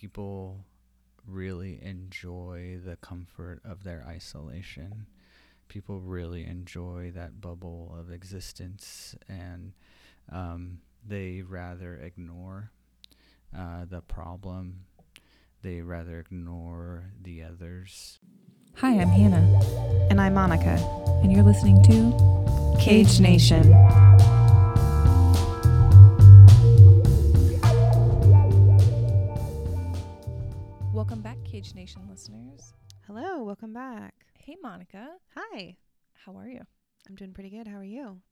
people really enjoy the comfort of their isolation. People really enjoy that bubble of existence and um, they rather ignore uh, the problem. They rather ignore the others. Hi, I'm Hannah, And I'm Monica. and you're listening to Cage Nation. Welcome back, Cage Nation listeners. Hello, welcome back. Hey, Monica. Hi. How are you? I'm doing pretty good. How are you?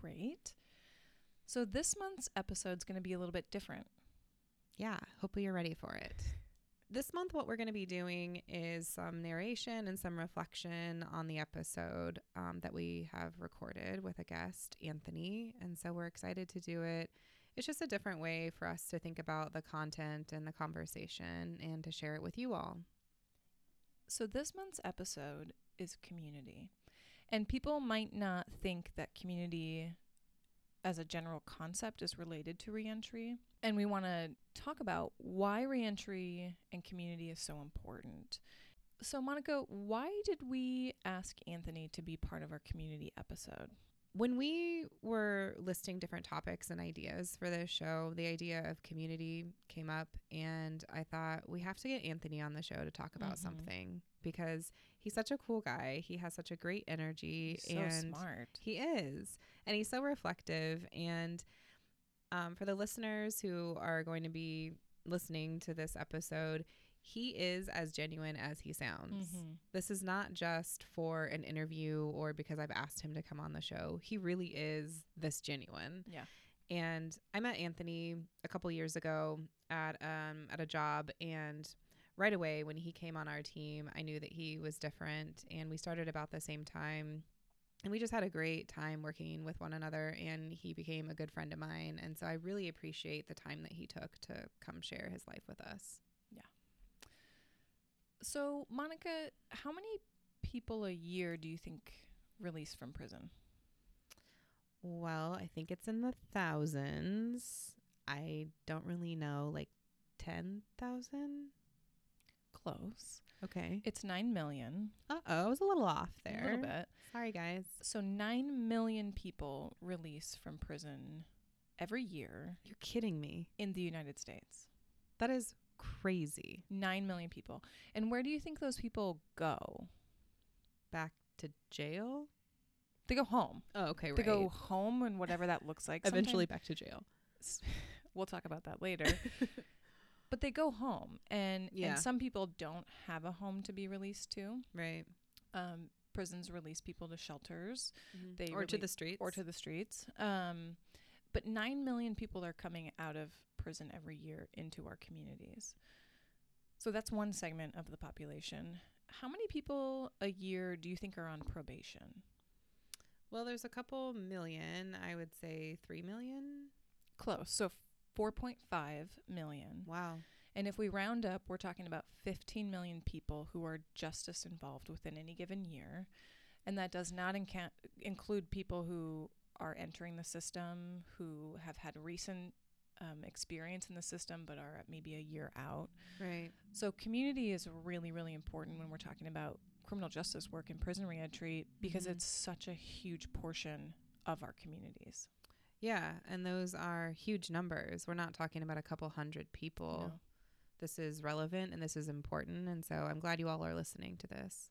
Great. So, this month's episode's going to be a little bit different. Yeah, hopefully you're ready for it. This month, what we're going to be doing is some narration and some reflection on the episode um, that we have recorded with a guest, Anthony. And so we're excited to do it. It's just a different way for us to think about the content and the conversation and to share it with you all. So, this month's episode is community. And people might not think that community as a general concept is related to reentry. And we want to talk about why reentry and community is so important. So, Monica, why did we ask Anthony to be part of our community episode? When we were listing different topics and ideas for this show, the idea of community came up, and I thought we have to get Anthony on the show to talk about Mhm. something because he's such a cool guy. He has such a great energy, He's so and smart. he is, and he's so reflective. And um, for the listeners who are going to be listening to this episode, he is as genuine as he sounds. Mhm. This is not just for an interview or because I've asked him to come on the show. He really is this genuine. Yeah. And I met Anthony a couple years ago at um at a job and right away when he came on our team, I knew that he was different and we started about the same time. And we just had a great time working with one another and he became a good friend of mine and so I really appreciate the time that he took to come share his life with us. So, Monica, how many people a year do you think release from prison? Well, I think it's in the thousands. I don't really know, like 10,000? Close. Okay. It's 9 million. Uh oh, I was a little off there. A little bit. Sorry, guys. So, 9 million people release from prison every year You're kidding me. in the United States. That is crazy. 9 million people. And where do you think those people go? Back to jail? They go home. Oh, okay, They go home and whatever that looks like. Eventually back to jail. we'll talk about that later. but they go home and Yeah. and some people don't have a home to be released to. right. Um, prisons release people to shelters They or to the streets. or to the streets. Um, but 9 million people are coming out of prison every year into our communities. So that's one segment of the population. How many people a year do you think are on probation? Well, there's a couple million. I would say 3 million. Close. So 4.5 million. Wow. And if we round up, we're talking about 15 million people who are justice involved within any given year. And that does not inca- include people who are entering the system, who have had recent um, experience in the system but are maybe a year out. Right. So, community is really, really important when we're talking about criminal justice work and prison reentry because Mhm. it's such a huge portion of our communities. Yeah, and those are huge numbers. We're not talking about a couple hundred people. No. This is relevant and this is important. And so I'm glad you all are listening to this.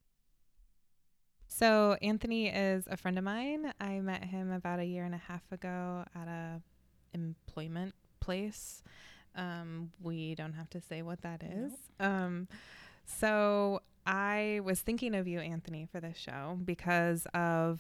So, Anthony is a friend of mine. I met him about a year and a half ago at a employment place. Um, we don't have to say what that is. Um, so, I was thinking of you, Anthony, for this show because of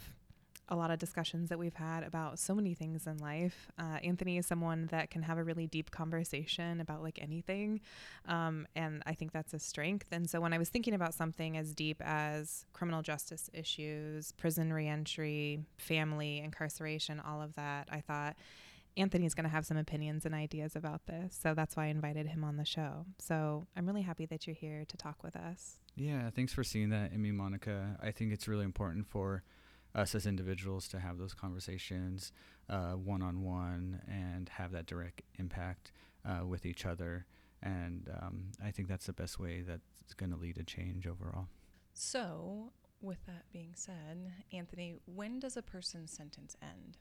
a lot of discussions that we've had about so many things in life. Uh, Anthony is someone that can have a really deep conversation about like anything. Um, and I think that's a strength. And so when I was thinking about something as deep as criminal justice issues, prison reentry, family, incarceration, all of that, I thought Anthony's going to have some opinions and ideas about this. So that's why I invited him on the show. So I'm really happy that you're here to talk with us. Yeah, thanks for seeing that in me, Monica. I think it's really important for us as individuals to have those conversations one on one and have that direct impact uh, with each other. and um, I think that's the best way that's going to lead to change overall. So, with that being said, Anthony, when does a person's sentence end?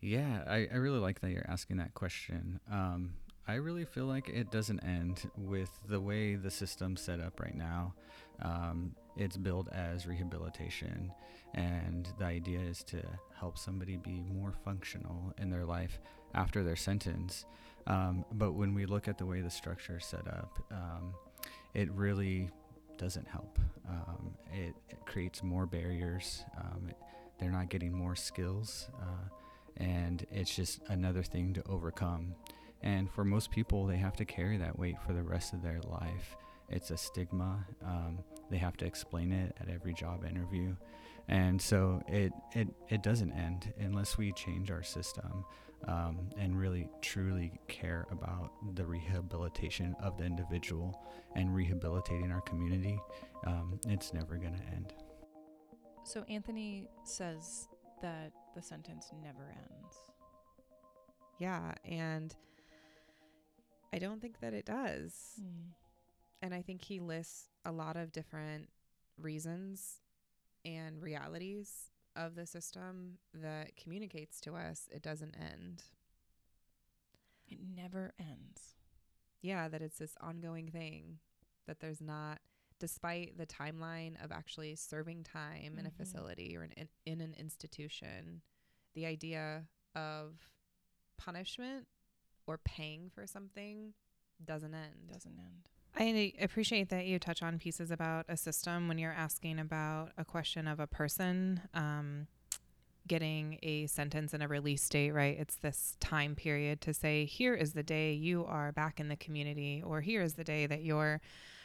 Yeah, I, I really like that you're asking that question. Um, I really feel like it doesn't end with the way the system's set up right now. Um, it's billed as rehabilitation, and the idea is to help somebody be more functional in their life after their sentence. Um, but when we look at the way the structure is set up, um, it really doesn't help. Um, it, it, creates more barriers. Um, it, they're not getting more skills, uh, and it's just another thing to overcome. And for most people, they have to carry that weight for the rest of their life. It's a stigma. Um, they have to explain it at every job interview. And so it, it, it doesn't end unless we change our system um, and really truly care about the rehabilitation of the individual and rehabilitating our community, um, it's never going to end. So Anthony says that the sentence never ends. Yeah, and I don't think that it does. Mm. And I think he lists a lot of different reasons and realities of the system that communicates to us it doesn't end. It never ends. Yeah, that it's this ongoing thing, that there's not, despite the timeline of actually serving time mm-hmm. in a mm-hmm. facility or in, in an institution, the idea of punishment or paying for something doesn't end. Doesn't end. I appreciate that you touch on pieces about a system when you're asking about a question of a person um, getting a sentence and a release date, right? It's this time period to say, here is the day you are back in the community, or here is the day that your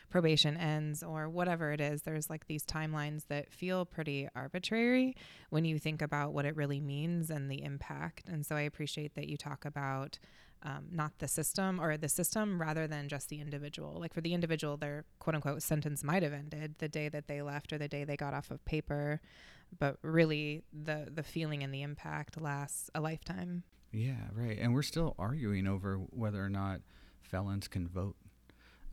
probation ends, or whatever it is. There's like these timelines that feel pretty arbitrary when you think about what it really means and the impact. And so I appreciate that you talk about um, not the system or the system rather than just the individual. Like for the individual, their quote unquote sentence might have ended the day that they left or the day they got off of paper, but really the the feeling and the impact lasts a lifetime. Yeah, right. And we're still arguing over whether or not felons can vote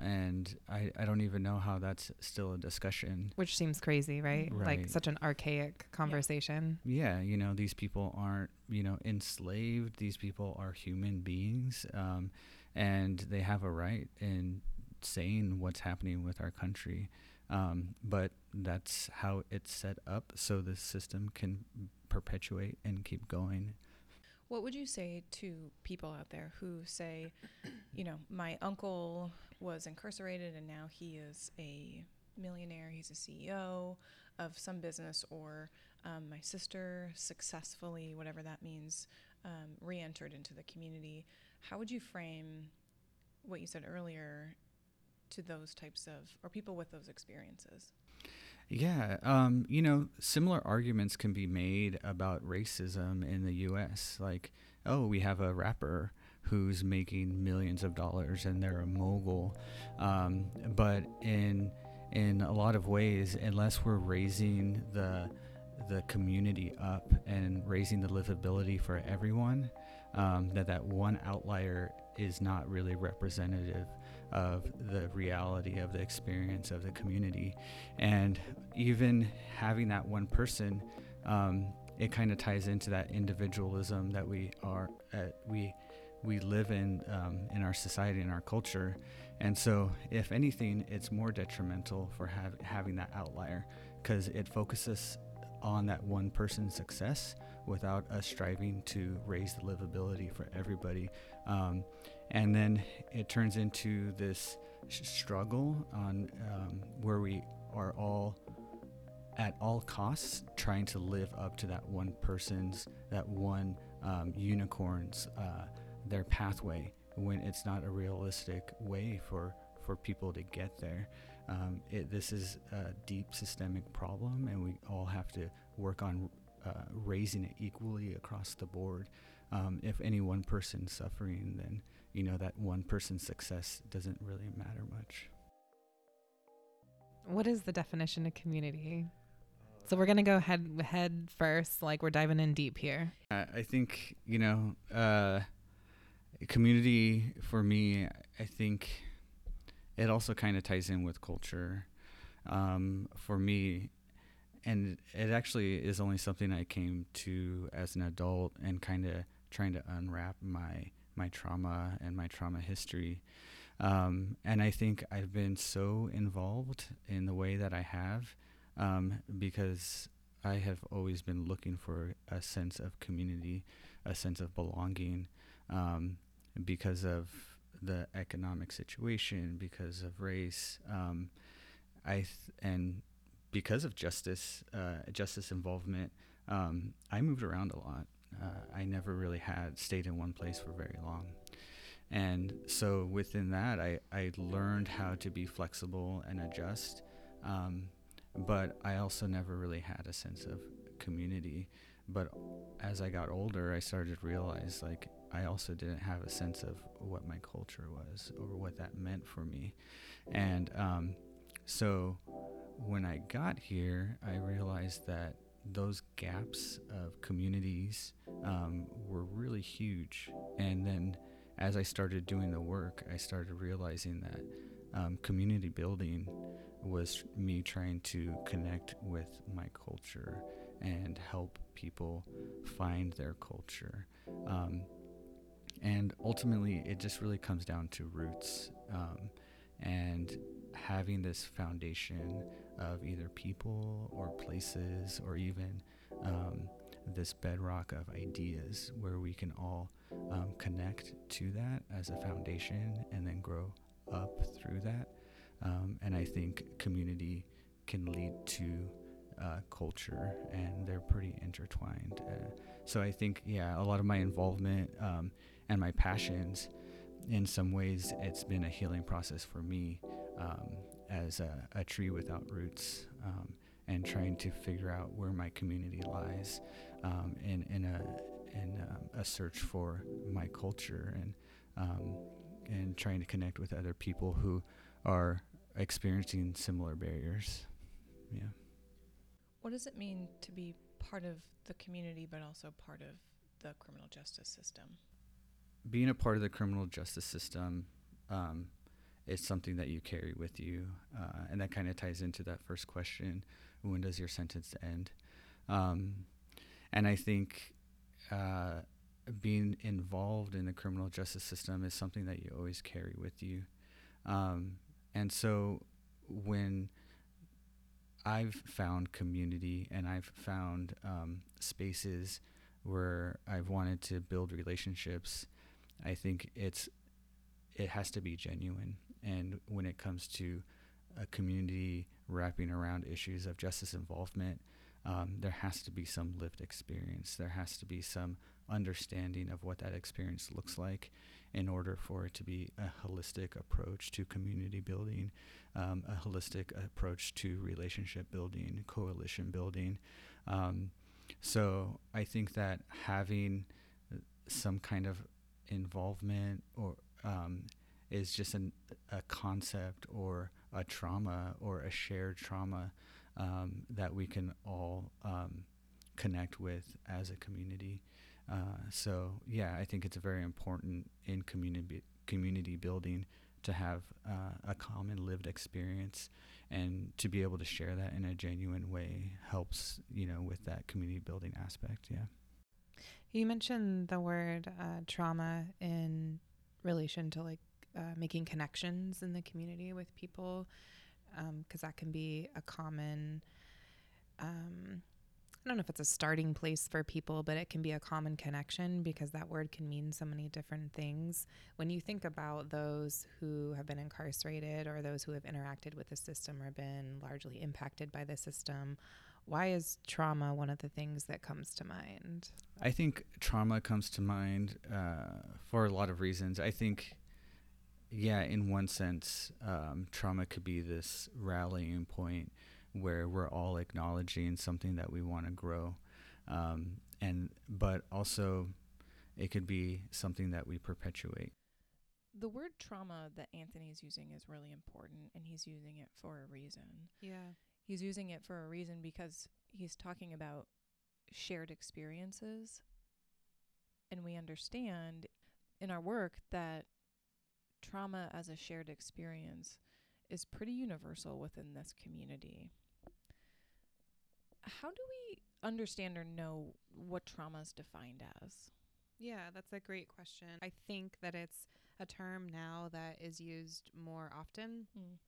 and I, I don't even know how that's still a discussion. Which seems crazy, right? right. Like such an archaic conversation. Yeah. yeah. you know, these people aren't, you know, enslaved. These people are human beings, um, and they have a right in saying what's happening with our country. Um, but that's how it's set up so the system can perpetuate and keep going. What would you say to people out there who say, you know, my uncle was incarcerated and now he is a millionaire, he's a CEO of some business, or um, my sister successfully, whatever that means, um, re entered into the community? How would you frame what you said earlier to those types of, or people with those experiences? Yeah, um, you know, similar arguments can be made about racism in the U.S. Like, oh, we have a rapper who's making millions of dollars and they're a mogul, um, but in in a lot of ways, unless we're raising the the community up and raising the livability for everyone, um, that that one outlier is not really representative of the reality of the experience of the community. And even having that one person, um, it kind of ties into that individualism that we are uh, we we live in um, in our society and our culture. And so, if anything, it's more detrimental for have, having that outlier because it focuses on that one person's success without us striving to raise the livability for everybody. Um, and then it turns into this struggle on um, where we are all at all costs trying to live up to that one person's that one um, unicorn's uh, their pathway when it's not a realistic way for for people to get there. Um, it, this is a deep systemic problem and we all have to work on uh, raising it equally across the board. Um, if any one person's suffering then you know that one person's success doesn't really matter much. What is the definition of community? So we're gonna go head head first, like we're diving in deep here. I think you know, uh, community for me. I think it also kind of ties in with culture. Um, for me, and it actually is only something I came to as an adult and kind of trying to unwrap my my trauma and my trauma history. Um, and I think I've been so involved in the way that I have um, because I have always been looking for a sense of community, a sense of belonging, um, because of the economic situation, because of race. Um, I th- and because of justice, uh, justice involvement, um, I moved around a lot. Uh, I never really had stayed in one place for very long. And so within that, I, I learned how to be flexible and adjust. Um, but I also never really had a sense of community. But as I got older, I started to realize like I also didn't have a sense of what my culture was or what that meant for me. And um, so when I got here, I realized that those gaps of communities um, were really huge. And then as I started doing the work, I started realizing that um, community building was me trying to connect with my culture and help people find their culture. Um, and ultimately, it just really comes down to roots um, and having this foundation of either people or places or even um, this bedrock of ideas where we can all um, connect to that as a foundation and then grow up through that. Um, and I think community can lead to uh, culture, and they're pretty intertwined. Uh, so I think, yeah, a lot of my involvement um, and my passions, in some ways, it's been a healing process for me um, as a, a, tree without roots, um, and trying to figure out where my community lies um, in in a in um, a search for my culture and um, and trying to connect with other people who are experiencing similar barriers. Yeah. What does it mean to be part of the community but also part of the criminal justice system? Being a part of the criminal justice system um, is something that you carry with you. Uh, and that kind of ties into that first question when does your sentence end? Um, and I think uh, being involved in the criminal justice system is something that you always carry with you. Um, and so when I've found community and I've found um, spaces where I've wanted to build relationships, I think it's it has to be genuine. And when it comes to a community wrapping around issues of justice involvement, um, there has to be some lived experience. There has to be some understanding of what that experience looks like in order for it to be a holistic approach to community building, um, a holistic approach to relationship building, coalition building. Um, so I think that having some kind of involvement or um, is just an, a concept or a trauma or a shared trauma um, that we can all um, connect with as a community. Uh, so yeah, I think it's very important in community community building to have uh, a common lived experience and to be able to share that in a genuine way helps you know with that community building aspect yeah you mentioned the word uh, trauma in relation to like uh, making connections in the community with people because um, that can be a common um, I don't know if it's a starting place for people, but it can be a common connection because that word can mean so many different things. When you think about those who have been incarcerated or those who have interacted with the system or been largely impacted by the system, why is trauma one of the things that comes to mind? I think trauma comes to mind uh, for a lot of reasons. I think, yeah, in one sense, um, trauma could be this rallying point where we're all acknowledging something that we want to grow, um, and but also it could be something that we perpetuate. The word trauma that Anthony is using is really important, and he's using it for a reason. Yeah, he's using it for a reason because he's talking about shared experiences, and we understand in our work that trauma as a shared experience is pretty universal within this community. How do we understand or know what trauma is defined as? Yeah, that's a great question. I think that it's a term now that is used more often. Mm.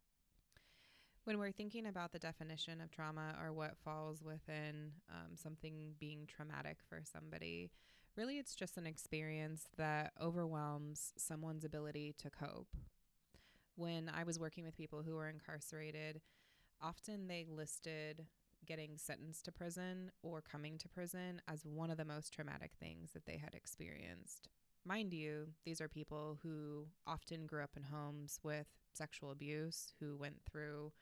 When we're thinking about the definition of trauma or what falls within um, something being traumatic for somebody, really it's just an experience that overwhelms someone's ability to cope. When I was working with people who were incarcerated, often they listed getting sentenced to prison or coming to prison as one of the most traumatic things that they had experienced. Mind you, these are people who often grew up in homes with sexual abuse, who went through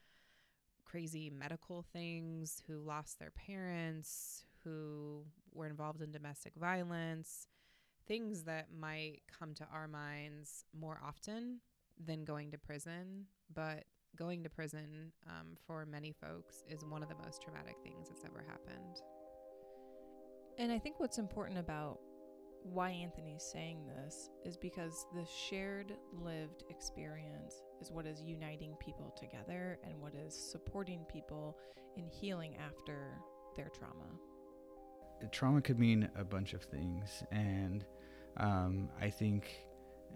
crazy medical things, who lost their parents, who were involved in domestic violence, things that might come to our minds more often than going to prison. But going to prison um, for many folks is one of the most traumatic things that's ever happened. And I think what's important about why Anthony's saying this is because the shared lived experience is what is uniting people together and what is supporting people in healing after their trauma. Trauma could mean a bunch of things, and um, I think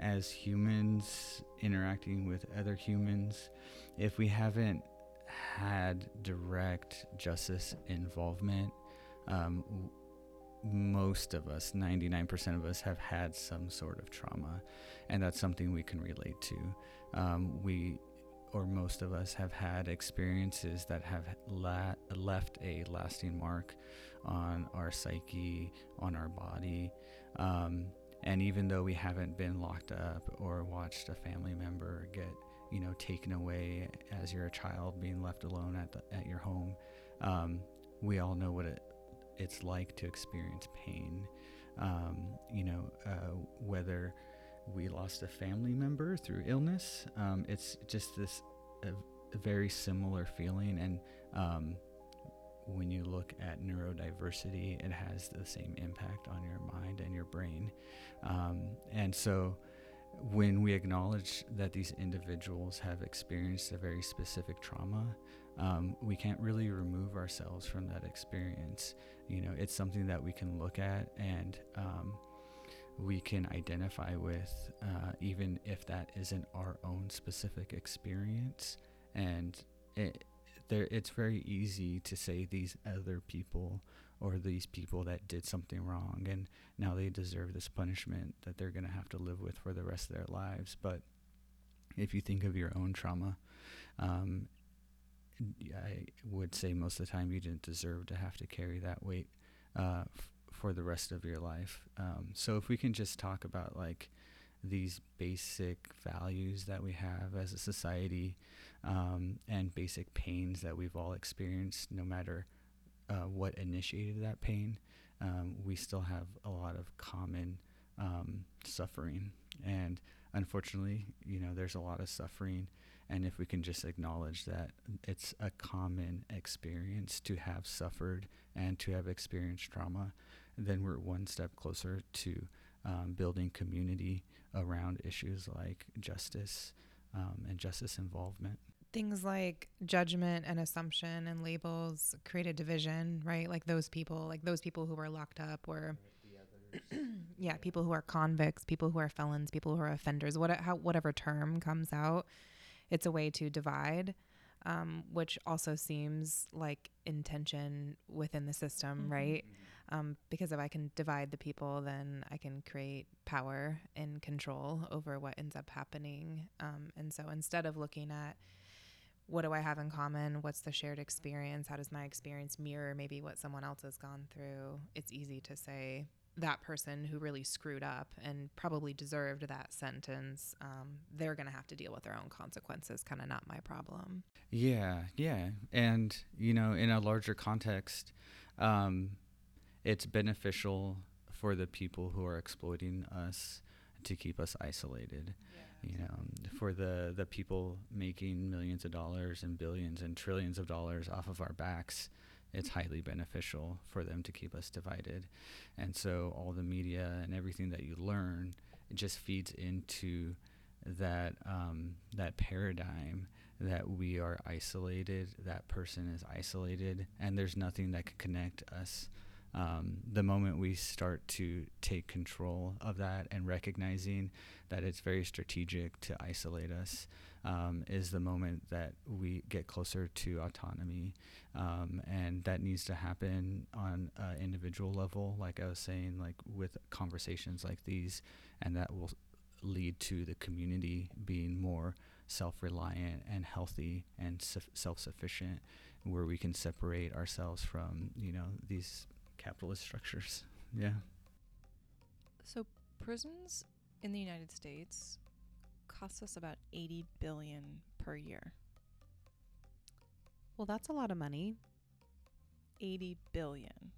as humans interacting with other humans, if we haven't had direct justice involvement, um, most of us, 99% of us, have had some sort of trauma, and that's something we can relate to. Um, we, or most of us, have had experiences that have la- left a lasting mark on our psyche, on our body. Um, and even though we haven't been locked up or watched a family member get, you know, taken away as you're a child, being left alone at the, at your home, um, we all know what it it's like to experience pain. Um, you know, uh, whether we lost a family member through illness, um, it's just this a, very similar feeling. And um, when you look at neurodiversity, it has the same impact on your mind and your brain. Um, and so, when we acknowledge that these individuals have experienced a very specific trauma, um, we can't really remove ourselves from that experience. You know, it's something that we can look at and um, we can identify with, uh, even if that isn't our own specific experience. And it, there, it's very easy to say these other people or these people that did something wrong and now they deserve this punishment that they're going to have to live with for the rest of their lives. But if you think of your own trauma, um, I would say most of the time you didn't deserve to have to carry that weight uh, for the rest of your life. Um, so if we can just talk about like these basic values that we have as a society um, and basic pains that we've all experienced, no matter uh, what initiated that pain, um, we still have a lot of common um, suffering. And unfortunately, you know, there's a lot of suffering and if we can just acknowledge that it's a common experience to have suffered and to have experienced trauma, then we're one step closer to um, building community around issues like justice um, and justice involvement. Things like judgment and assumption and labels create a division, right? Like those people, like those people who were locked up were. yeah, people who are convicts, people who are felons, people who are offenders, what, how, whatever term comes out, it's a way to divide, um, which also seems like intention within the system, mm-hmm. right? Um, because if I can divide the people, then I can create power and control over what ends up happening. Um, and so instead of looking at what do I have in common? What's the shared experience? How does my experience mirror maybe what someone else has gone through? It's easy to say, that person who really screwed up and probably deserved that sentence, um, they're going to have to deal with their own consequences. Kind of not my problem. Yeah, yeah. And, you know, in a larger context, um, it's beneficial for the people who are exploiting us to keep us isolated. Yeah, you know, for the, the people making millions of dollars and billions and trillions of dollars off of our backs it's highly beneficial for them to keep us divided. And so all the media and everything that you learn, just feeds into that um, that paradigm that we are isolated, that person is isolated, and there's nothing that can connect us. Um, the moment we start to take control of that and recognizing that it's very strategic to isolate us um, is the moment that we get closer to autonomy. Um, and that needs to happen on an individual level, like I was saying, like with conversations like these, and that will lead to the community being more self-reliant and healthy and su- self-sufficient where we can separate ourselves from you know these capitalist structures yeah So prisons in the United States cost us about 80 billion per year. Well, that's a lot of money. 80 billion.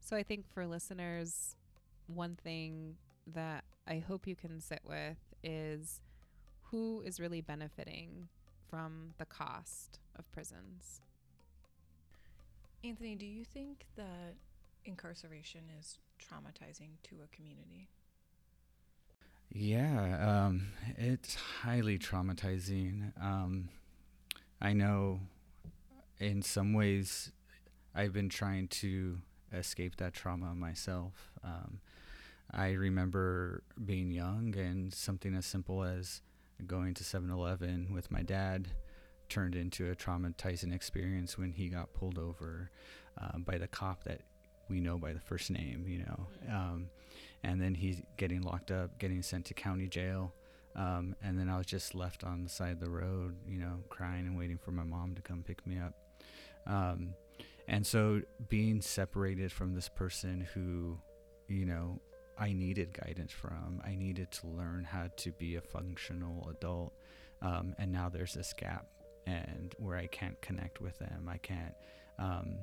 So I think for listeners, one thing that I hope you can sit with is who is really benefiting from the cost of prisons. Anthony, do you think that incarceration is traumatizing to a community? Yeah, um, it's highly traumatizing. Um, I know in some ways I've been trying to escape that trauma myself. Um, I remember being young and something as simple as going to 7 Eleven with my dad turned into a traumatizing experience when he got pulled over um, by the cop that we know by the first name, you know. Um, and then he's getting locked up, getting sent to county jail. Um, and then I was just left on the side of the road, you know, crying and waiting for my mom to come pick me up. Um, and so being separated from this person who, you know, I needed guidance from, I needed to learn how to be a functional adult. Um, and now there's this gap and where I can't connect with them. I can't, um,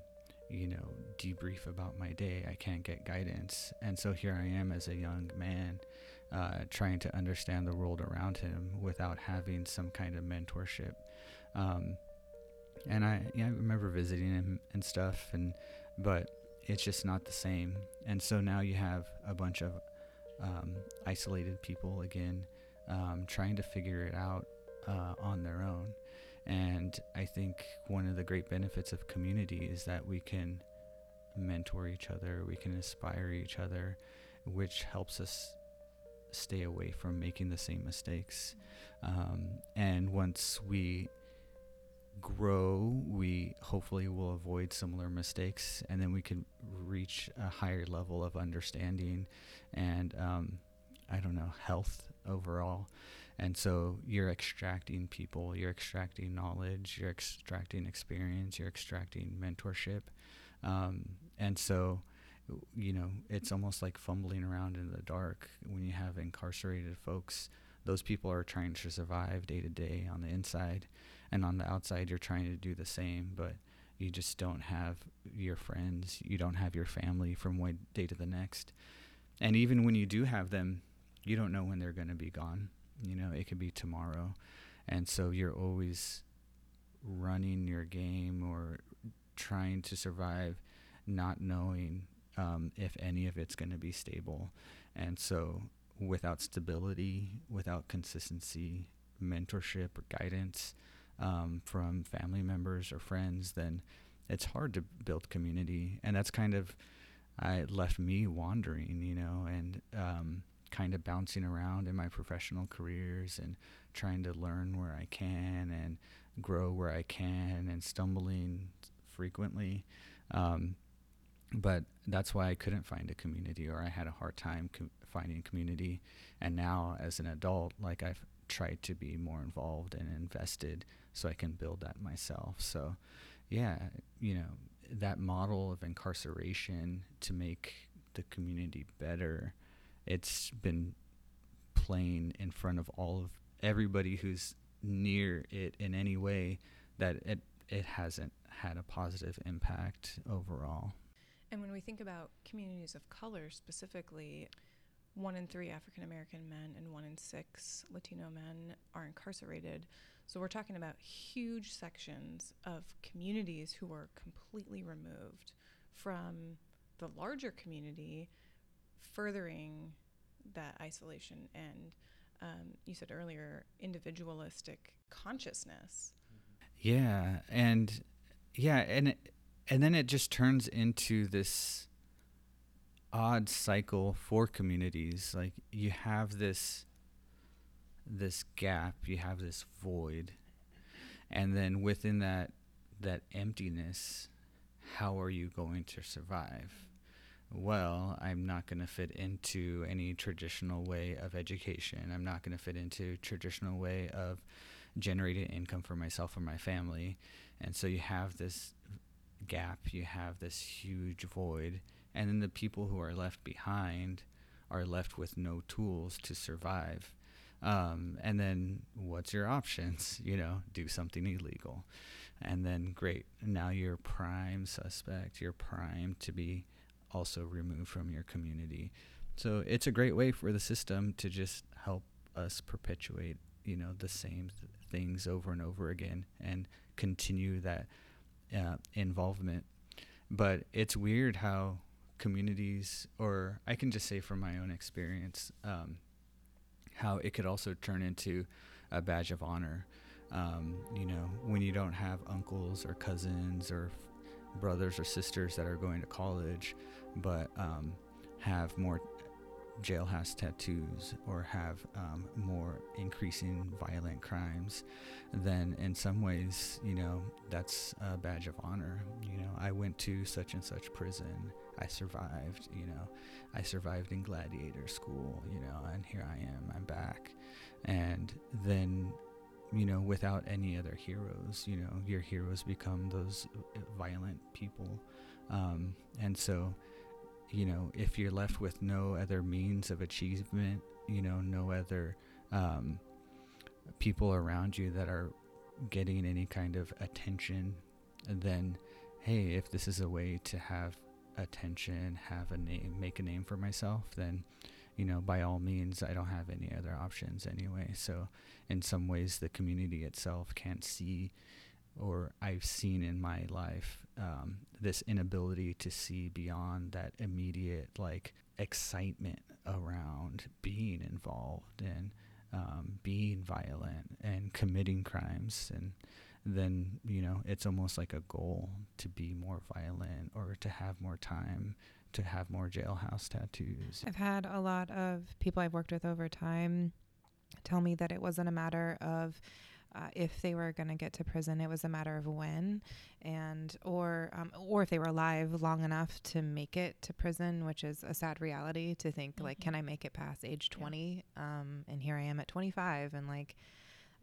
you know, debrief about my day. I can't get guidance. And so here I am as a young man uh, trying to understand the world around him without having some kind of mentorship. Um, and I, I remember visiting him and stuff, and but it's just not the same. And so now you have a bunch of um, isolated people again um, trying to figure it out uh, on their own. And I think one of the great benefits of community is that we can mentor each other, we can inspire each other, which helps us stay away from making the same mistakes. Um, and once we grow, we hopefully will avoid similar mistakes, and then we can reach a higher level of understanding and, um, I don't know, health overall. And so you're extracting people, you're extracting knowledge, you're extracting experience, you're extracting mentorship. Um, and so, you know, it's almost like fumbling around in the dark when you have incarcerated folks. Those people are trying to survive day to day on the inside, and on the outside, you're trying to do the same, but you just don't have your friends, you don't have your family from one day to the next. And even when you do have them, you don't know when they're going to be gone. You know, it could be tomorrow. And so you're always running your game or trying to survive, not knowing um, if any of it's going to be stable. And so without stability, without consistency, mentorship or guidance um, from family members or friends, then it's hard to build community. And that's kind of, I left me wandering, you know, and um, kind of bouncing around in my professional careers and trying to learn where I can and grow where I can and stumbling frequently. Um, but that's why I couldn't find a community or I had a hard time com- finding community. And now, as an adult, like I've tried to be more involved and invested so I can build that myself. So, yeah, you know, that model of incarceration to make the community better it's been playing in front of all of everybody who's near it in any way that it it hasn't had a positive impact overall. And when we think about communities of color specifically, one in three African American men and one in six Latino men are incarcerated. So we're talking about huge sections of communities who are completely removed from the larger community, furthering that isolation and um, you said earlier, individualistic consciousness. Yeah, and yeah, and and then it just turns into this odd cycle for communities. Like you have this this gap, you have this void, and then within that that emptiness, how are you going to survive? Well, I'm not going to fit into any traditional way of education. I'm not going to fit into traditional way of generating income for myself or my family. And so you have this gap, you have this huge void, and then the people who are left behind are left with no tools to survive. Um, and then what's your options? You know, do something illegal. And then great, now you're prime suspect. You're prime to be also removed from your community. So it's a great way for the system to just help us perpetuate, you know, the same th- things over and over again and continue that uh, involvement. But it's weird how communities, or I can just say from my own experience, um, how it could also turn into a badge of honor. Um, you know, when you don't have uncles or cousins or f- brothers or sisters that are going to college, but um, have more jailhouse tattoos or have um, more increasing violent crimes, then in some ways, you know, that's a badge of honor. You know, I went to such and such prison. I survived, you know, I survived in gladiator school, you know, and here I am, I'm back. And then, you know, without any other heroes, you know, your heroes become those violent people. Um, and so, you know, if you're left with no other means of achievement, you know, no other um, people around you that are getting any kind of attention, then hey, if this is a way to have attention, have a name, make a name for myself, then you know, by all means, I don't have any other options anyway. So, in some ways, the community itself can't see, or I've seen in my life, um, this inability to see beyond that immediate like excitement around being involved and um, being violent and committing crimes. And then you know it's almost like a goal to be more violent or to have more time to have more jailhouse tattoos. I've had a lot of people I've worked with over time tell me that it wasn't a matter of uh, if they were going to get to prison, it was a matter of when, and or um, or if they were alive long enough to make it to prison, which is a sad reality to think like, Mhm. can I make it past age Yeah. twenty? Um, and here I am at twenty five, and like.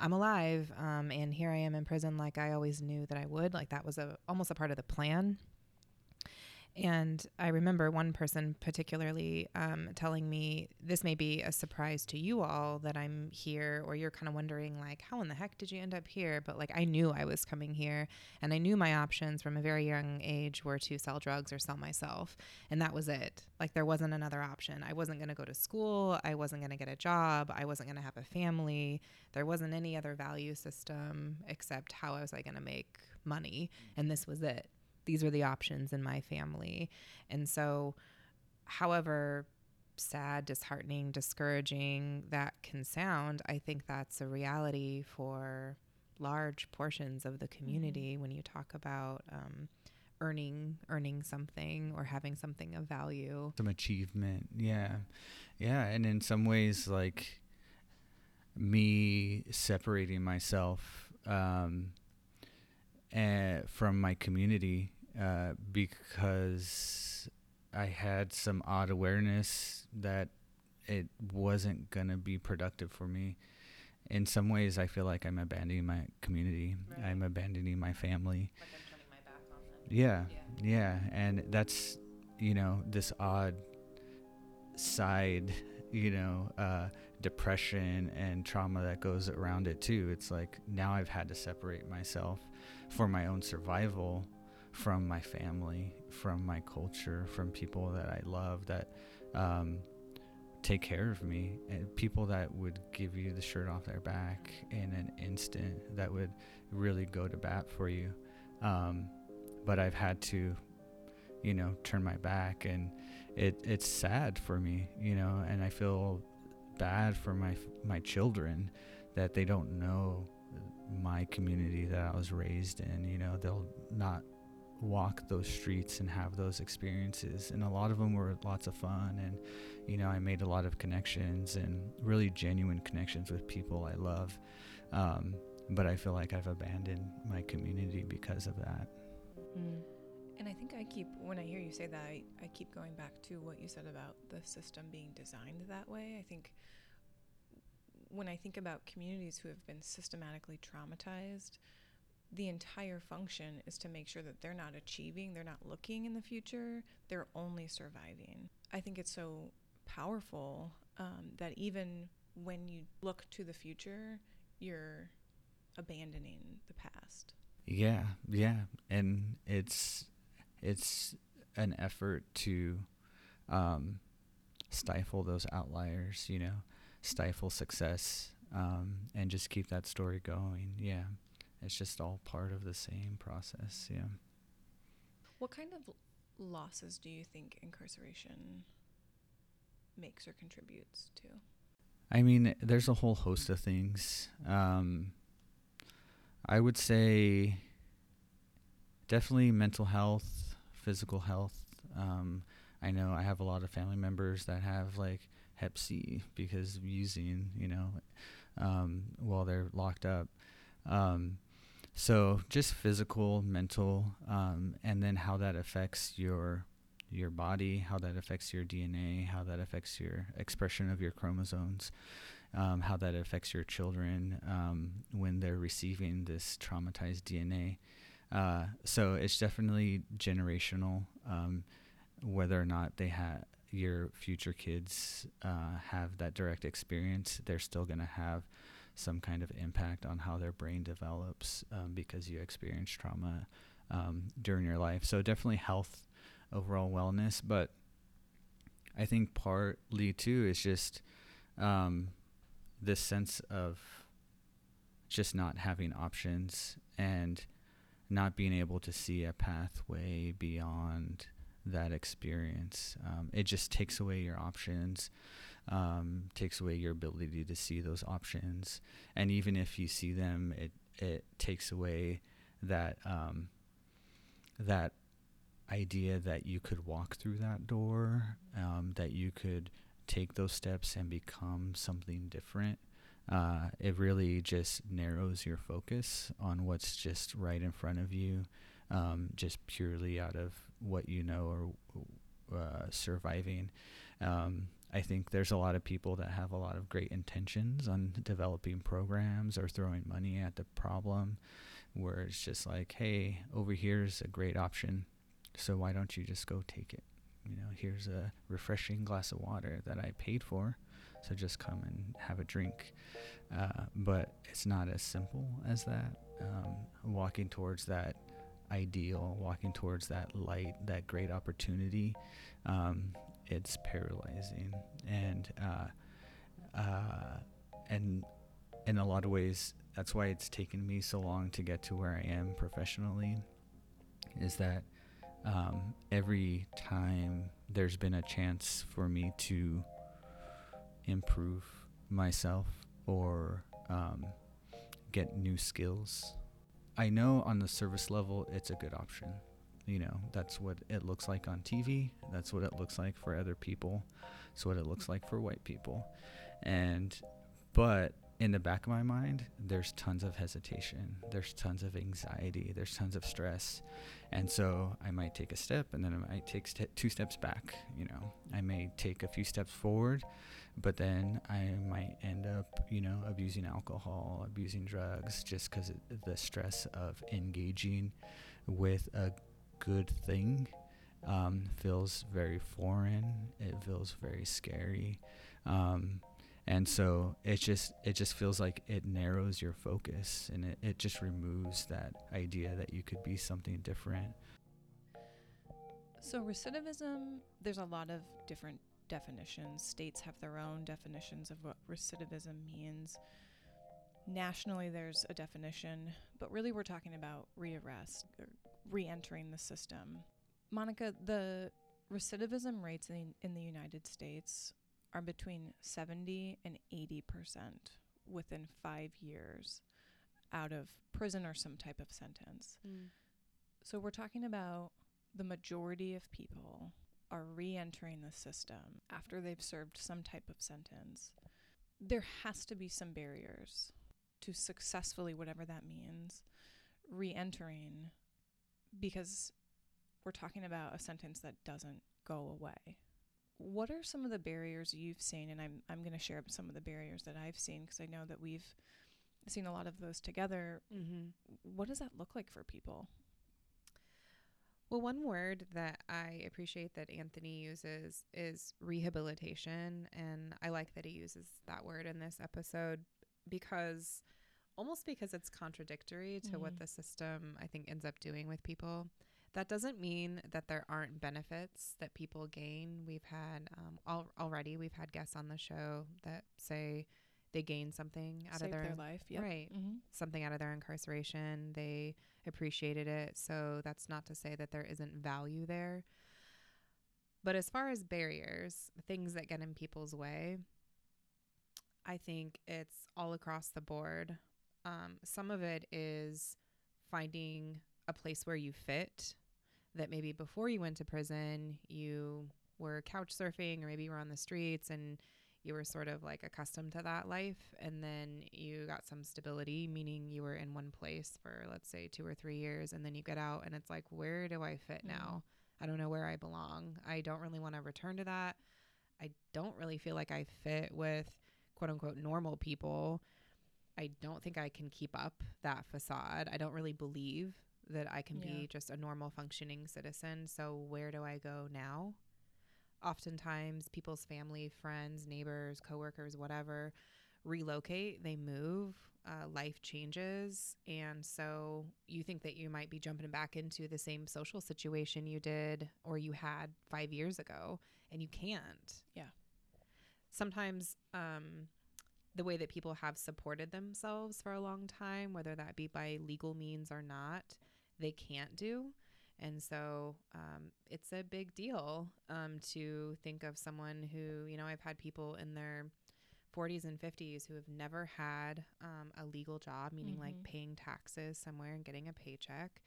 I'm alive, um, and here I am in prison, like I always knew that I would. Like that was a almost a part of the plan. And I remember one person particularly um, telling me, This may be a surprise to you all that I'm here, or you're kind of wondering, like, how in the heck did you end up here? But like, I knew I was coming here, and I knew my options from a very young age were to sell drugs or sell myself. And that was it. Like, there wasn't another option. I wasn't going to go to school. I wasn't going to get a job. I wasn't going to have a family. There wasn't any other value system except how was I going to make money. And this was it these were the options in my family. And so, however sad, disheartening, discouraging that can sound, I think that's a reality for large portions of the community when you talk about um, earning earning something or having something of value. some achievement yeah yeah and in some ways like me separating myself um uh, from my community uh because i had some odd awareness that it wasn't gonna be productive for me in some ways i feel like i'm abandoning my community Right. i'm abandoning my family Like I'm turning my back on them. yeah, yeah, and that's you know this odd side, you know, uh, depression and trauma that goes around it too. It's like now I've had to separate myself for my own survival from my family, from my culture, from people that I love that um, take care of me, and people that would give you the shirt off their back in an instant, that would really go to bat for you. Um, but I've had to, you know, turn my back, and it it's sad for me, you know, and I feel bad for my my children that they don't know my community that I was raised in. You know, they'll not walk those streets and have those experiences. And a lot of them were lots of fun. And, you know, I made a lot of connections and really genuine connections with people I love. Um, but I feel like I've abandoned my community because of that. Mm. And I think I keep, when I hear you say that, I, I keep going back to what you said about the system being designed that way. I think when I think about communities who have been systematically traumatized, the entire function is to make sure that they're not achieving, they're not looking in the future, they're only surviving. I think it's so powerful um, that even when you look to the future, you're abandoning the past. Yeah, yeah, and it's it's an effort to um, stifle those outliers, you know, stifle success, um, and just keep that story going. Yeah, it's just all part of the same process. Yeah. What kind of losses do you think incarceration makes or contributes to? I mean, there's a whole host of things. Um, I would say definitely mental health, physical health. Um, I know I have a lot of family members that have like Hep C because of using, you know, um, while they're locked up. Um, so just physical, mental, um, and then how that affects your your body, how that affects your DNA, how that affects your expression of your chromosomes um, how that affects your children um, when they're receiving this traumatized DNA. Uh, so it's definitely generational. Um, whether or not they have your future kids uh, have that direct experience, they're still going to have some kind of impact on how their brain develops um, because you experience trauma um, during your life. So definitely health, overall wellness, but I think partly too is just um, this sense of just not having options and not being able to see a pathway beyond that experience. Um, it just takes away your options, um, takes away your ability to see those options, and even if you see them, it it takes away that um, that idea that you could walk through that door, um, that you could take those steps and become something different, uh, it really just narrows your focus on what's just right in front of you, um, just purely out of what you know or uh, surviving. Um, I think there's a lot of people that have a lot of great intentions on developing programs or throwing money at the problem, where it's just like, hey, over here's a great option, so why don't you just go take it? you know, here's a refreshing glass of water that I paid for, so just come and have a drink. Uh, but it's not as simple as that. Um, walking towards that ideal, walking towards that light, that great opportunity, um, it's paralyzing, and uh, uh, and in a lot of ways, that's why it's taken me so long to get to where I am professionally. Is that um, every time there's been a chance for me to improve myself or um, get new skills. I know on the service level it's a good option. You know, that's what it looks like on TV. That's what it looks like for other people. It's what it looks like for white people. And, but in the back of my mind, there's tons of hesitation. There's tons of anxiety. There's tons of stress. And so I might take a step and then I might take st- two steps back. You know, I may take a few steps forward, but then I might end up, you know, abusing alcohol, abusing drugs just because the stress of engaging with a good thing um, feels very foreign. It feels very scary. Um, and so it just it just feels like it narrows your focus and it, it just removes that idea that you could be something different so recidivism there's a lot of different definitions states have their own definitions of what recidivism means nationally there's a definition but really we're talking about rearrest or re-entering the system monica the recidivism rates in, in the united states are between 70 and 80% within five years out of prison or some type of sentence. Mm. So we're talking about the majority of people are re entering the system after they've served some type of sentence. There has to be some barriers to successfully, whatever that means, re entering because we're talking about a sentence that doesn't go away. What are some of the barriers you've seen? And I'm, I'm going to share some of the barriers that I've seen because I know that we've seen a lot of those together. Mm-hmm. What does that look like for people? Well, one word that I appreciate that Anthony uses is rehabilitation. And I like that he uses that word in this episode because almost because it's contradictory to what Mhm. the system I think ends up doing with people. That doesn't mean that there aren't benefits that people gain. We've had um, al- already, we've had guests on the show that say they gain something out of their, their life. Yep. right Mm-hmm. something out of their incarceration. They appreciated it. So that's not to say that there isn't value there. But as far as barriers, things that get in people's way, I think it's all across the board. Um, some of it is finding a place where you fit that maybe before you went to prison, you were couch surfing or maybe you were on the streets and you were sort of like accustomed to that life and then you got some stability meaning you were in one place for let's say 2 or 3 years and then you get out and it's like where do I fit Mhm. now? I don't know where I belong. I don't really want to return to that. I don't really feel like I fit with quote unquote normal people. I don't think I can keep up that facade. I don't really believe that I can Yeah. be just a normal functioning citizen. So where do I go now? Oftentimes people's family, friends, neighbors, coworkers, whatever, relocate, they move, uh, life changes. And so you think that you might be jumping back into the same social situation you did or you had five years ago, and you can't. Yeah. Sometimes, um, the way that people have supported themselves for a long time, whether that be by legal means or not, they can't do. And so um, it's a big deal um, to think of someone who, you know, I've had people in their 40s and 50s who have never had um, a legal job, meaning like Mhm. paying taxes somewhere and getting a paycheck,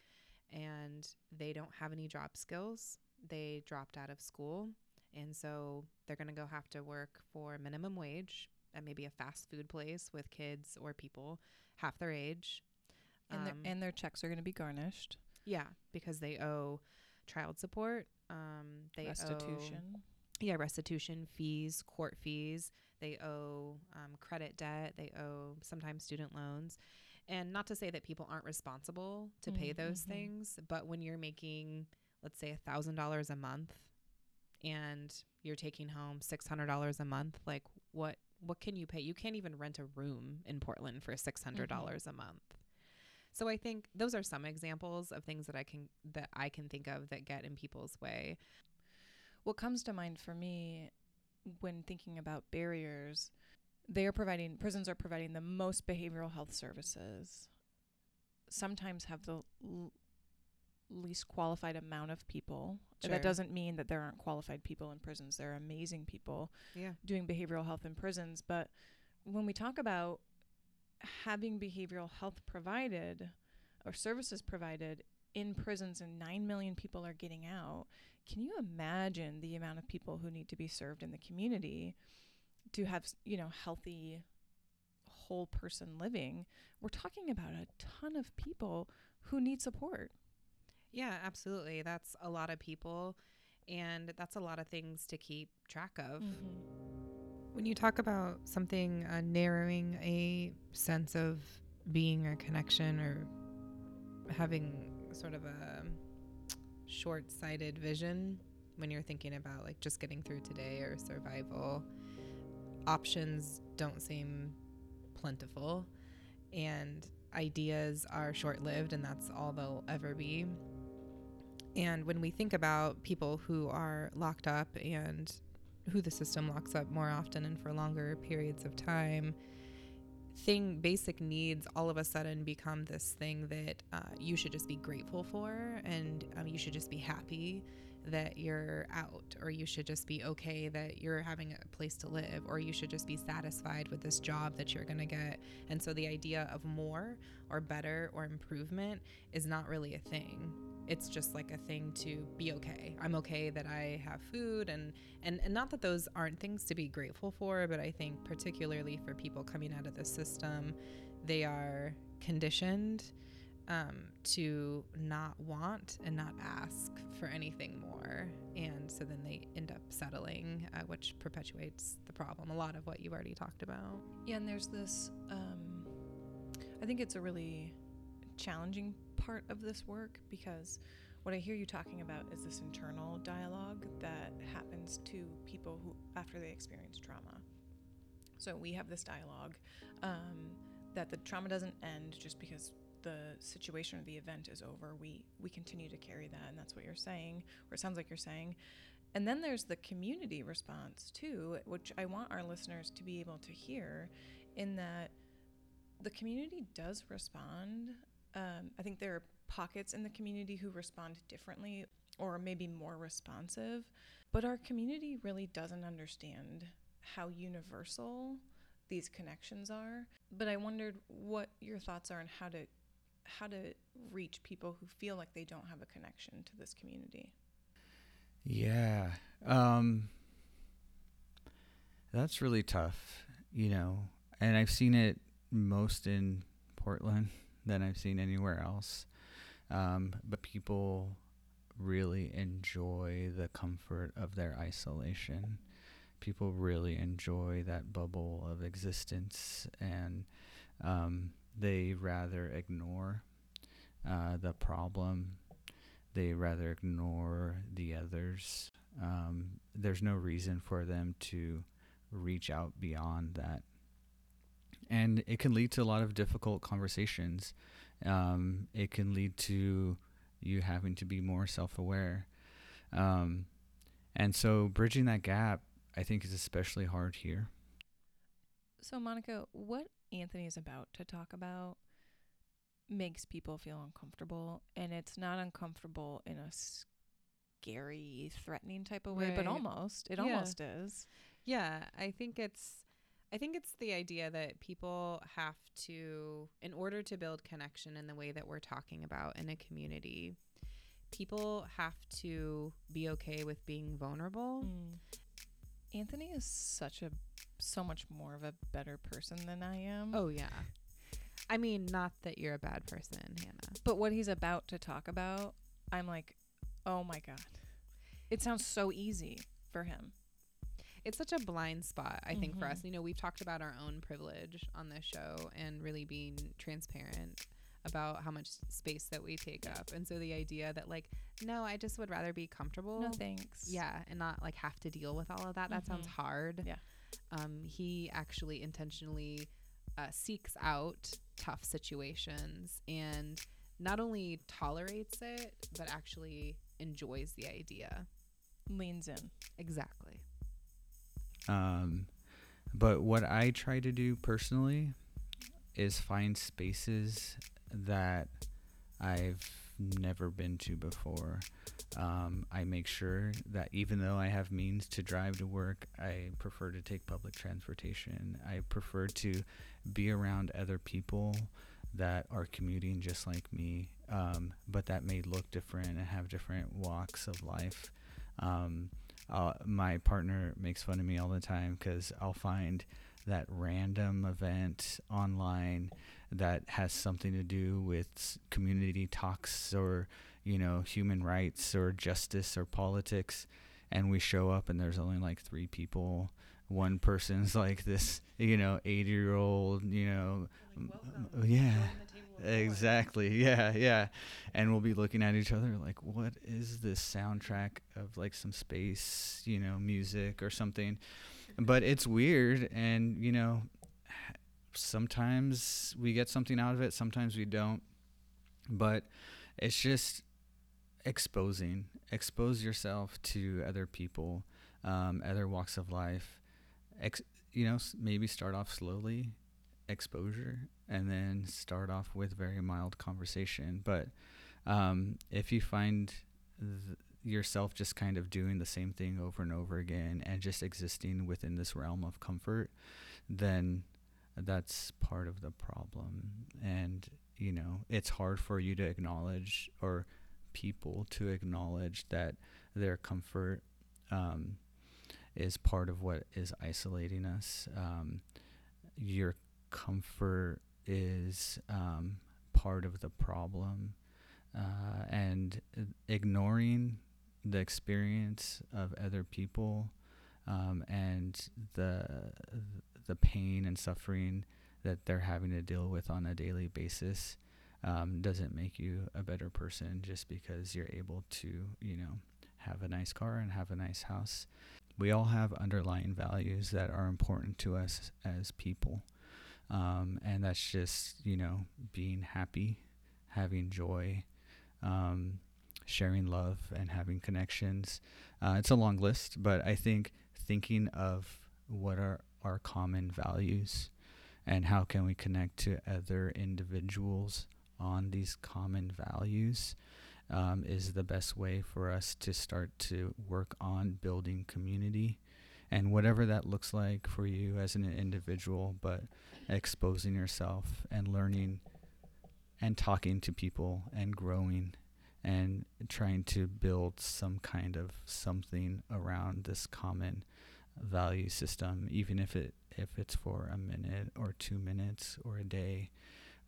and they don't have any job skills. They dropped out of school. And so they're going to go have to work for minimum wage at maybe a fast food place with kids or people half their age. And, their, Um, and their checks are going to be garnished. yeah, because they owe child support. Um, they owe restitution. yeah restitution fees, court fees. They owe um, credit debt. They owe sometimes student loans. And not to say that people aren't responsible to pay Mm, those mhm. things, but when you're making, let's say, a thousand dollars a month, and you're taking home six hundred dollars a month, like what what can you pay? You can't even rent a room in Portland for six hundred mm-hmm. dollars a month. So I think those are some examples of things that I can that I can think of that get in people's way. What comes to mind for me when thinking about barriers, they are providing prisons are providing the most behavioral health services. Sometimes have the l- least qualified amount of people. Sure. That doesn't mean that there aren't qualified people in prisons. There are amazing people Yeah. doing behavioral health in prisons, but when we talk about having behavioral health provided or services provided in prisons and 9 million people are getting out, can you imagine the amount of people who need to be served in the community to have, you know, healthy whole person living? We're talking about a ton of people who need support. Yeah, absolutely. That's a lot of people and that's a lot of things to keep track of. When you talk about something uh, narrowing a sense of being a connection or having sort of a short sighted vision, when you're thinking about like just getting through today or survival, options don't seem plentiful and ideas are short lived and that's all they'll ever be. And when we think about people who are locked up and who the system locks up more often and for longer periods of time, thing basic needs all of a sudden become this thing that uh, you should just be grateful for and um, you should just be happy that you're out, or you should just be okay that you're having a place to live, or you should just be satisfied with this job that you're going to get. And so the idea of more or better or improvement is not really a thing. It's just like a thing to be okay. I'm okay that I have food and and, and not that those aren't things to be grateful for, but I think particularly for people coming out of the system, they are conditioned um, to not want and not ask for anything more. And so then they end up settling, uh, which perpetuates the problem. A lot of what you've already talked about. Yeah, and there's this. Um, I think it's a really challenging part of this work because what I hear you talking about is this internal dialogue that happens to people who after they experience trauma. So we have this dialogue um, that the trauma doesn't end just because the situation or the event is over. We we continue to carry that, and that's what you're saying, or it sounds like you're saying. And then there's the community response too, which I want our listeners to be able to hear, in that the community does respond. Um, I think there are pockets in the community who respond differently or maybe more responsive, but our community really doesn't understand how universal these connections are. But I wondered what your thoughts are on how to how to reach people who feel like they don't have a connection to this community. Yeah. Um that's really tough, you know. And I've seen it most in Portland than I've seen anywhere else. Um, but people really enjoy the comfort of their isolation. People really enjoy that bubble of existence, and um, they rather ignore uh, the problem. They rather ignore the others. Um, there's no reason for them to reach out beyond that. And it can lead to a lot of difficult conversations. Um, it can lead to you having to be more self aware. Um, and so bridging that gap, I think, is especially hard here. So, Monica, what Anthony is about to talk about makes people feel uncomfortable, and it's not uncomfortable in a scary, threatening type of way, right. but almost. It yeah. almost is. Yeah, I think it's I think it's the idea that people have to, in order to build connection in the way that we're talking about in a community, people have to be okay with being vulnerable. Mm. Anthony is such a, so much more of a better person than I am. Oh, yeah. I mean, not that you're a bad person, Hannah. But what he's about to talk about, I'm like, oh my God. It sounds so easy for him it's such a blind spot i think mm-hmm. for us mm-hmm. you know we've talked about our own privilege on this show and really being transparent about how much space that we take up and so the idea that like no i just would rather be comfortable no thanks yeah and not like have to deal with all of that mm-hmm. that sounds mm-hmm. hard yeah um he actually intentionally uh, seeks out tough situations and not only tolerates it but actually enjoys the idea. Leans in. Exactly. Um, but what I try to do personally is find spaces that I've never been to before. Um, I make sure that even though I have means to drive to work, I prefer to take public transportation. I prefer to be around other people that are commuting just like me, um, but that may look different and have different walks of life. Um, uh, my partner makes fun of me all the time because I'll find that random event online that has something to do with community talks or you know human rights or justice or politics. And we show up and there's only like three people. One person's like this you know 80 year old you know like, yeah. exactly. Yeah yeah. And we'll be looking at each other like what is this soundtrack of like some space you know music or something? But it's weird and you know sometimes we get something out of it sometimes we don't but it's just exposing expose yourself to other people um, other walks of life Ex- you know maybe start off slowly exposure and then start off with very mild conversation. But um, if you find th- yourself just kind of doing the same thing over and over again and just existing within this realm of comfort, then that's part of the problem. And, you know, it's hard for you to acknowledge or people to acknowledge that their comfort um, is part of what is isolating us. Um, your comfort is um, part of the problem. Uh, and ignoring the experience of other people um, and the the pain and suffering that they're having to deal with on a daily basis um, doesn't make you a better person just because you're able to you know have a nice car and have a nice house. We all have underlying values that are important to us as people. Um, and that's just, you know, being happy, having joy, um, sharing love, and having connections. Uh, it's a long list, but I think thinking of what are our common values? And how can we connect to other individuals on these common values um, is the best way for us to start to work on building community. And whatever that looks like for you as an individual, but exposing yourself and learning and talking to people and growing and trying to build some kind of something around this common value system, even if it if it's for a minute or two minutes or a day.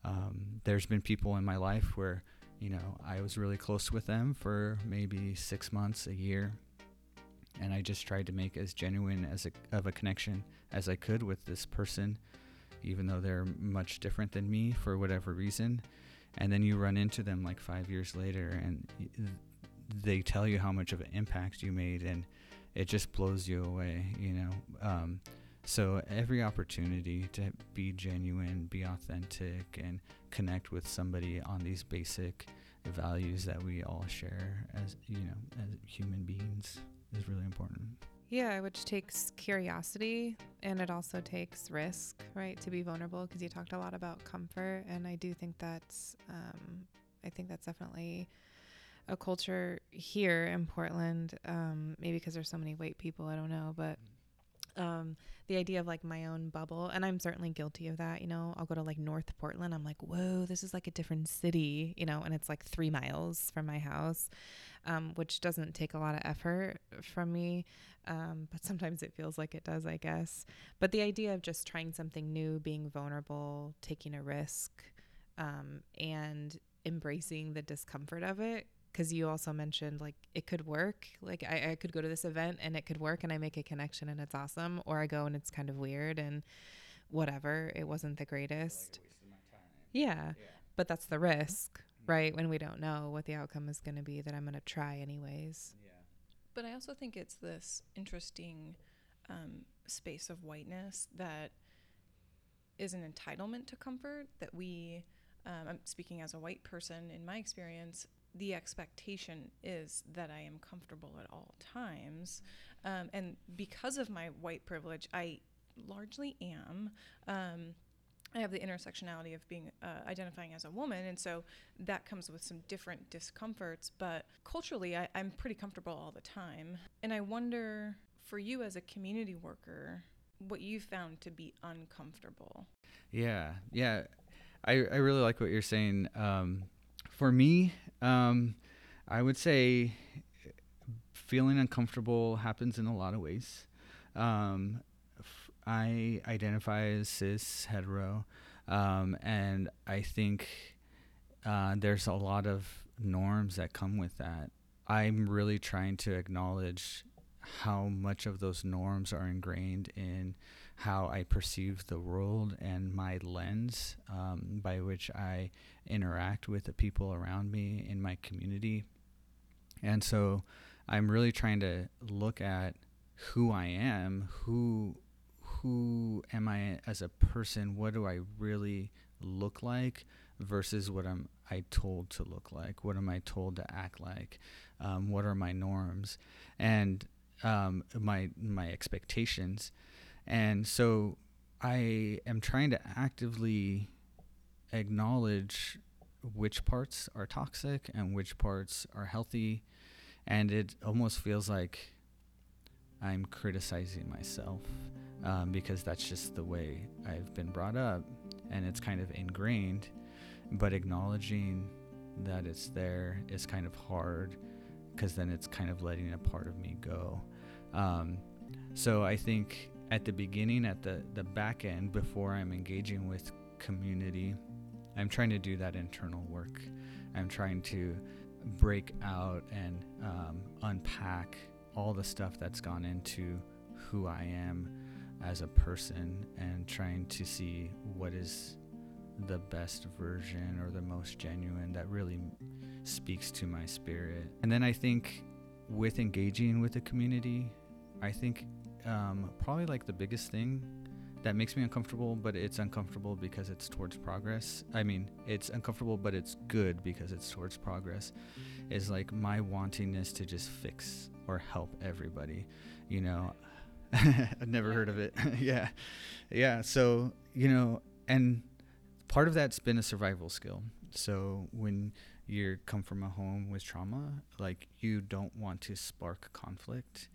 Um, there's been people in my life where you know I was really close with them for maybe six months, a year, and I just tried to make as genuine as a, of a connection as I could with this person, even though they're much different than me for whatever reason. And then you run into them like five years later, and they tell you how much of an impact you made, and it just blows you away, you know. Um, so every opportunity to be genuine, be authentic, and connect with somebody on these basic values that we all share as you know as human beings is really important. Yeah, which takes curiosity and it also takes risk, right? To be vulnerable because you talked a lot about comfort and I do think that's um, I think that's definitely a culture here in Portland. Um, maybe because there's so many white people, I don't know, but um, the idea of like my own bubble, and I'm certainly guilty of that. You know, I'll go to like North Portland. I'm like, whoa, this is like a different city, you know, and it's like three miles from my house, um, which doesn't take a lot of effort from me. Um, but sometimes it feels like it does, I guess. But the idea of just trying something new, being vulnerable, taking a risk, um, and embracing the discomfort of it because you also mentioned like it could work. Like I, I could go to this event and it could work and I make a connection and it's awesome, or I go and it's kind of weird and whatever. It wasn't the greatest. Like yeah. yeah. But that's the risk, mm-hmm. right? When we don't know what the outcome is going to be, that I'm going to try anyways. Yeah. But I also think it's this interesting um, space of whiteness that is an entitlement to comfort that we. Um, I'm speaking as a white person in my experience the expectation is that I am comfortable at all times. Um, and because of my white privilege, I largely am. Um, I have the intersectionality of being uh, identifying as a woman, and so that comes with some different discomforts. But culturally, I, I'm pretty comfortable all the time. And I wonder for you as a community worker, what you found to be uncomfortable. Yeah, yeah. I, I really like what you're saying. Um, for me, um, I would say feeling uncomfortable happens in a lot of ways. Um, f- I identify as cis hetero, um, and I think uh, there's a lot of norms that come with that. I'm really trying to acknowledge how much of those norms are ingrained in how I perceive the world and my lens um, by which I interact with the people around me in my community. And so I'm really trying to look at who I am, who who am I as a person, what do I really look like versus what I'm I told to look like, what am I told to act like, um, what are my norms, and um, my my expectations. And so I am trying to actively acknowledge which parts are toxic and which parts are healthy and it almost feels like I'm criticizing myself um, because that's just the way I've been brought up, and it's kind of ingrained. But acknowledging that it's there is kind of hard because then it's kind of letting a part of me go. Um, so I think at the beginning, at the, the back end, before I'm engaging with community, I'm trying to do that internal work. I'm trying to break out and um, unpack all the stuff that's gone into who I am as a person and trying to see what is the best version or the most genuine that really speaks to my spirit. And then I think with engaging with the community, I think um, probably like the biggest thing that makes me uncomfortable, but it's uncomfortable because it's towards progress. I mean, it's uncomfortable, but it's good because it's towards progress. Is like my wantingness to just fix or help everybody. You know, I've never heard of it. yeah, yeah. So you know, and part of that's been a survival skill. So when you come from a home with trauma, like you don't want to spark conflict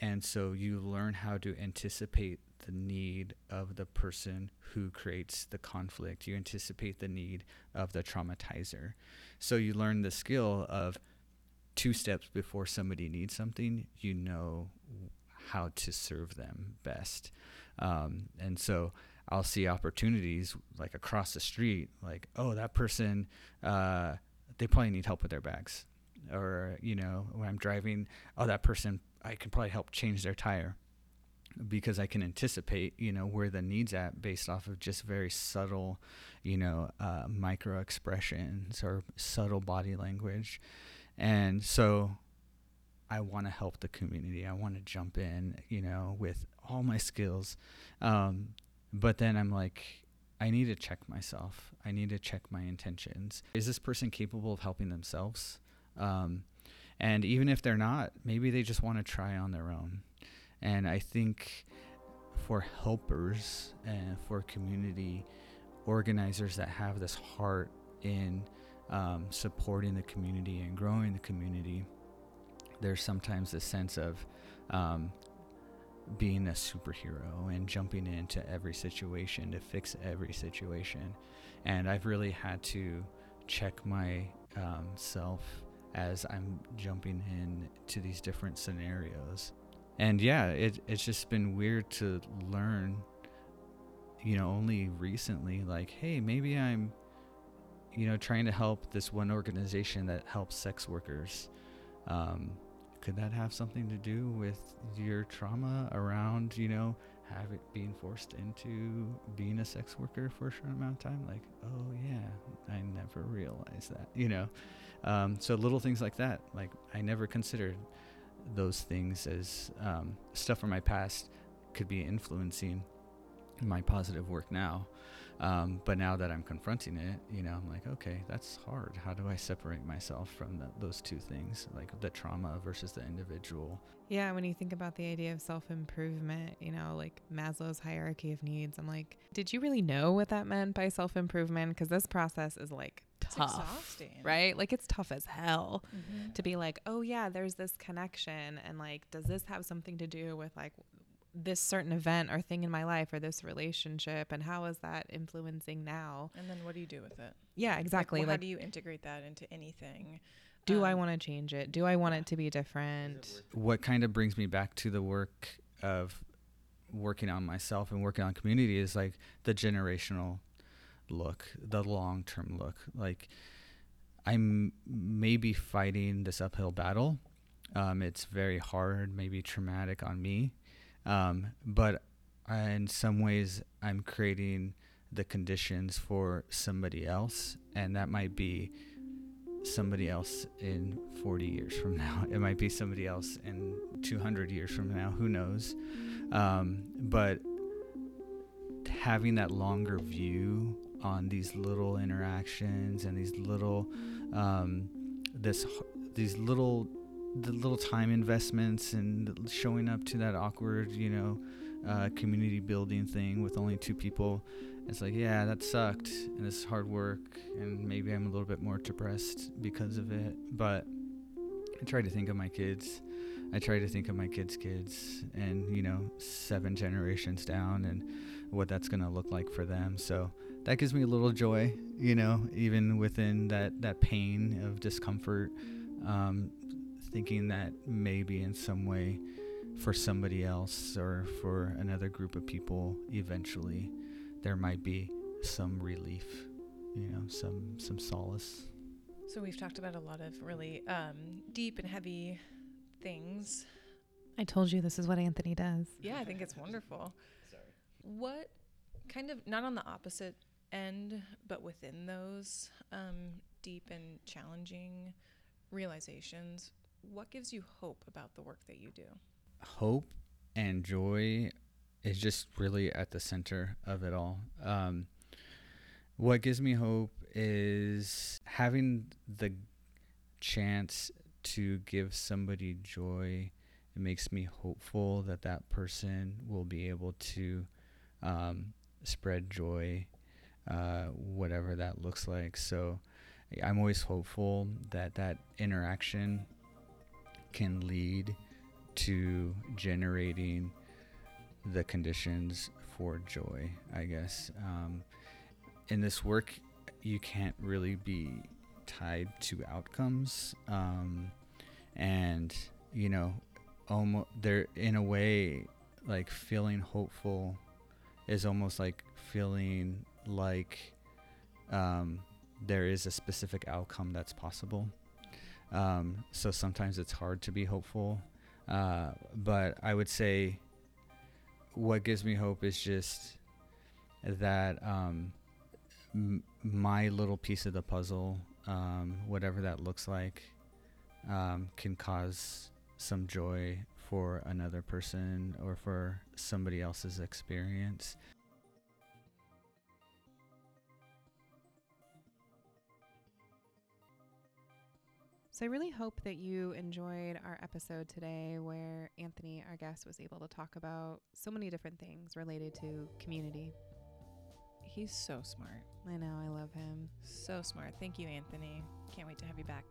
and so you learn how to anticipate the need of the person who creates the conflict. You anticipate the need of the traumatizer. So you learn the skill of two steps before somebody needs something, you know how to serve them best. Um, and so I'll see opportunities like across the street, like, oh, that person, uh, they probably need help with their bags. Or, you know, when I'm driving, oh, that person I can probably help change their tire because I can anticipate, you know, where the needs at based off of just very subtle, you know, uh, micro expressions or subtle body language. And so I want to help the community. I want to jump in, you know, with all my skills. Um, but then I'm like, I need to check myself. I need to check my intentions. Is this person capable of helping themselves? Um, and even if they're not, maybe they just want to try on their own. And I think for helpers and for community organizers that have this heart in um, supporting the community and growing the community, there's sometimes a sense of um, being a superhero and jumping into every situation to fix every situation. And I've really had to check myself um, as I'm jumping in to these different scenarios. And yeah, it, it's just been weird to learn, you know, only recently, like, hey, maybe I'm, you know, trying to help this one organization that helps sex workers. Um, could that have something to do with your trauma around, you know, have it being forced into being a sex worker for a short amount of time? Like, oh yeah, I never realized that, you know. Um, so little things like that, like I never considered those things as um, stuff from my past could be influencing my positive work now. Um, but now that I'm confronting it, you know, I'm like, okay, that's hard. How do I separate myself from the, those two things, like the trauma versus the individual? Yeah, when you think about the idea of self improvement, you know, like Maslow's hierarchy of needs, I'm like, did you really know what that meant by self improvement? Because this process is like tough, right? Like it's tough as hell mm-hmm. to be like, oh yeah, there's this connection, and like, does this have something to do with like this certain event or thing in my life or this relationship and how is that influencing now? And then what do you do with it? Yeah exactly like, well, like how do you integrate that into anything? Do um, i want to change it? Do i want yeah. it to be different? What kind of brings me back to the work of working on myself and working on community is like the generational look the long-term look. Like i'm maybe fighting this uphill battle. Um, it's very hard maybe traumatic on me um, but in some ways, I'm creating the conditions for somebody else, and that might be somebody else in 40 years from now. It might be somebody else in 200 years from now. Who knows? Um, but having that longer view on these little interactions and these little um, this these little the little time investments and showing up to that awkward, you know, uh, community building thing with only two people. It's like, yeah, that sucked, and it's hard work, and maybe I'm a little bit more depressed because of it. But I try to think of my kids. I try to think of my kids' kids and, you know, seven generations down and what that's going to look like for them. So that gives me a little joy, you know, even within that, that pain of discomfort, um, thinking that maybe in some way for somebody else or for another group of people, eventually there might be some relief, you know, some, some solace. So we've talked about a lot of really um, deep and heavy things. I told you this is what Anthony does. Yeah, I think it's wonderful. Sorry. What kind of not on the opposite end, but within those um, deep and challenging realizations, what gives you hope about the work that you do? Hope and joy is just really at the center of it all. Um, what gives me hope is having the chance to give somebody joy. It makes me hopeful that that person will be able to um, spread joy, uh, whatever that looks like. So I'm always hopeful that that interaction can lead to generating the conditions for joy, I guess. Um, in this work, you can't really be tied to outcomes. Um, and, you know, almost there in a way, like feeling hopeful is almost like feeling like um, there is a specific outcome that's possible. Um, so sometimes it's hard to be hopeful. Uh, but I would say what gives me hope is just that um, m- my little piece of the puzzle, um, whatever that looks like, um, can cause some joy for another person or for somebody else's experience. So I really hope that you enjoyed our episode today where Anthony, our guest, was able to talk about so many different things related to community. He's so smart. I know, I love him. So smart. Thank you, Anthony. Can't wait to have you back.